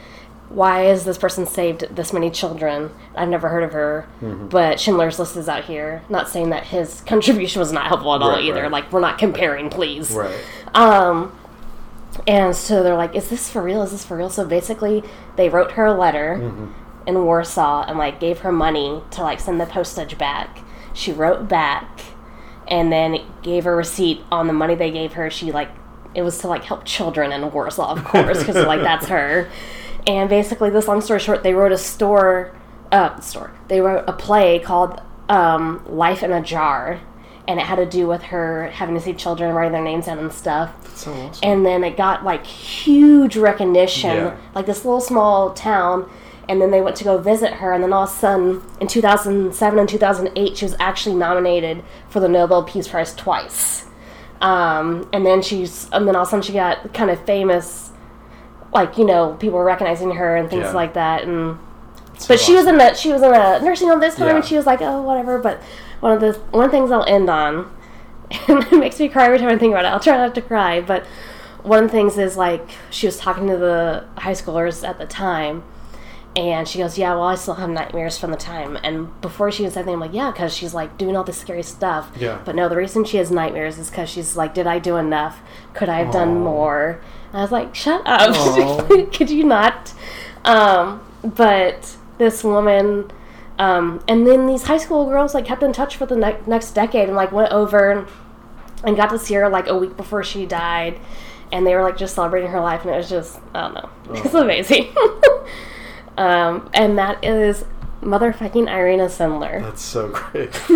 Why has this person saved this many children? I've never heard of her, Mm-hmm. but Schindler's List is out here. Not saying that his contribution was not helpful at all Right, either. right. Like, we're not comparing, please. right. Um, and so they're like, "Is this for real? Is this for real?" So basically, they wrote her a letter Mm-hmm. in Warsaw and like gave her money to like send the postage back. She wrote back, and then gave a receipt on the money they gave her. She like it was to like help children in Warsaw, of course, because like (laughs) that's her. And basically, this long story short, they wrote a store, uh, store. They wrote a play called um, "Life in a Jar." And it had to do with her having to see children writing their names down and stuff That's so awesome. and then it got like huge recognition Yeah. like this little small town and then they went to go visit her and then all of a sudden in 2007 and 2008 she was actually nominated for the nobel peace prize twice um, and then she's and then all of a sudden she got kind of famous like you know people were recognizing her and things Yeah. like that and So but she was in a she was in a nursing home this time Yeah. and she was like oh whatever but one of the one things I'll end on (laughs) and it makes me cry every time I think about it I'll try not to cry but one of the things is like she was talking to the high schoolers at the time and she goes yeah well I still have nightmares from the time. And before she was anything I'm like yeah because she's like doing all this scary stuff. Yeah. but no the reason she has nightmares is because she's like did I do enough? Could I have done more? And I was like shut up. (laughs) Could you not? Um, but this woman um, and then these high school girls like kept in touch for the ne- next decade and like went over and got to see her like a week before she died. And they were like just celebrating her life and it was just i don't know. It's amazing (laughs) um, and that is motherfucking irina sendler That's so (laughs) great. (laughs)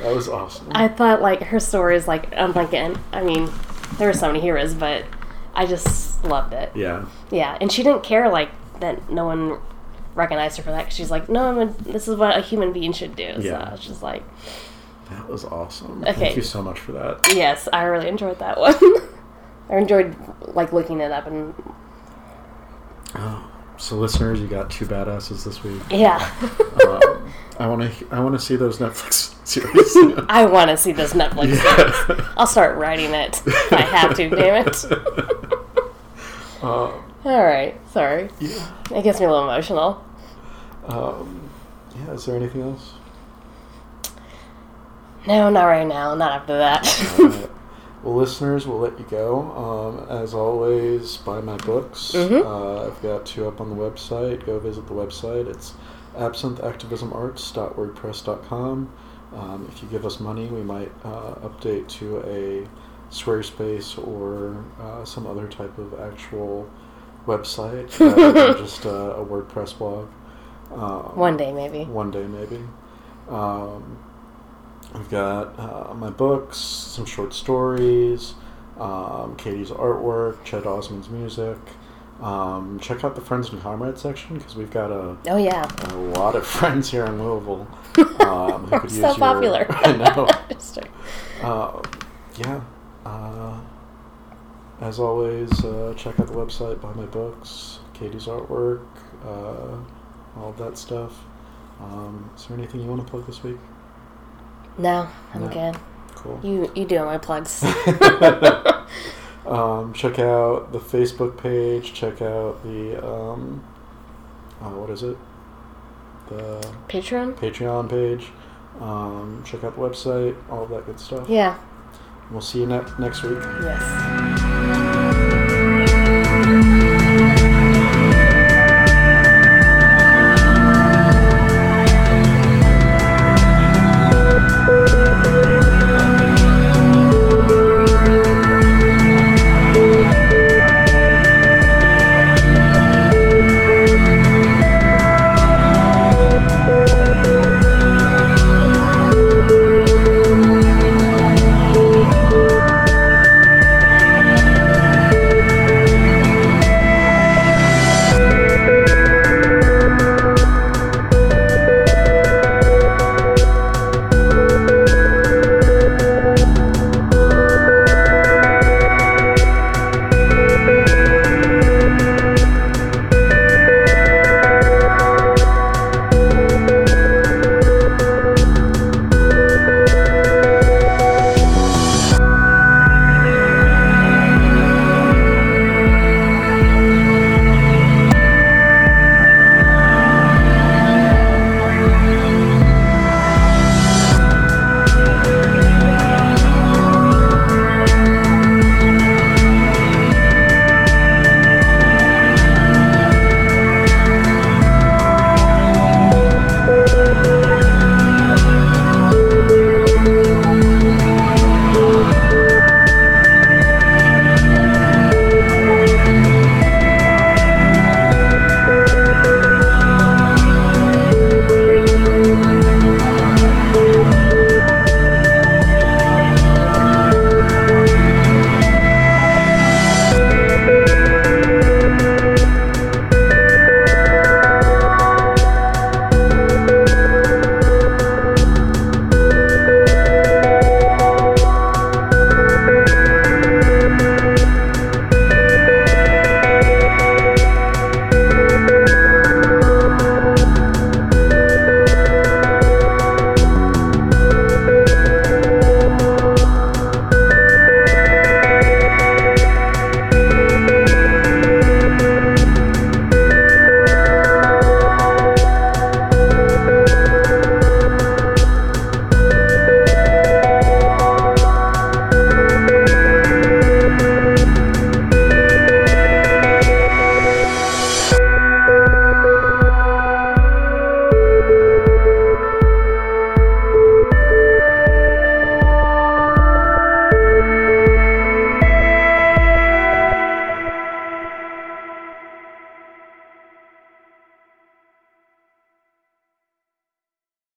that was awesome. i thought like her story is like i'm thinking i mean there are so many heroes but i just loved it yeah. yeah, and she didn't care like that. No one recognized her for that. 'cause she's like, no, I'm a, this is what a human being should do. Yeah. So it's just like, That was awesome. Okay. Thank you so much for that. yes, I really enjoyed that (laughs) one. I enjoyed like looking it up and Oh, so listeners, you got two badasses this week. yeah, Um, I want to. I want to see those Netflix (laughs) series. I want to see those Netflix. series. I'll start writing it. if I have to. Damn it. (laughs) Um, All right, sorry. yeah. It gets me a little emotional. Um, yeah. Is there anything else? No, not right now. Not after that. Listeners, we'll let you go. Um, as always, buy my books. Mhm. Uh, I've got two up on the website. Go visit the website. It's absintheactivismarts.wordpress.com. Um, if you give us money, we might uh, update to a Squarespace or uh, some other type of actual website (laughs) just a, a WordPress blog. Um, One day, maybe. One day, maybe. Um, I've got uh, my books, some short stories, um, Katie's artwork, Chet Osmond's music. Um, check out the Friends and Comrades section because we've got a, Oh, yeah. a lot of (laughs) friends here in Louisville (laughs) um, who could so use your. popular. (laughs) I know. Uh, yeah. Uh, as always, uh, check out the website, buy my books, Katie's artwork, uh, all of that stuff. Um, is there anything you want to plug this week? No, I'm No. good. Cool. You you do all my plugs. (laughs) (laughs) um, check out the Facebook page. Check out the um, uh, what is it? The Patreon? Patreon page. Um, check out the website. All of that good stuff. Yeah. We'll see you ne- next week. Yes.